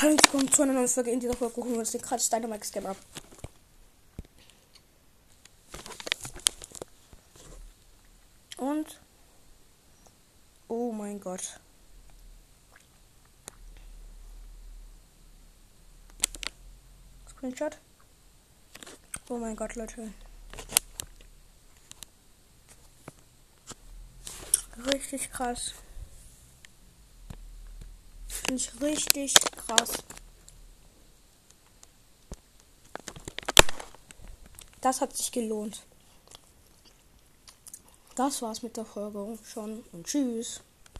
Hallo, willkommen zu einer neuen Folge. In dieser Folge gucken wir uns den Kratz Dynamax Scam ab. Und. Oh mein Gott. Screenshot. Oh mein Gott, Leute. Richtig krass. Finde ich richtig krass. Das hat sich gelohnt. Das war's mit der Folge schon und tschüss.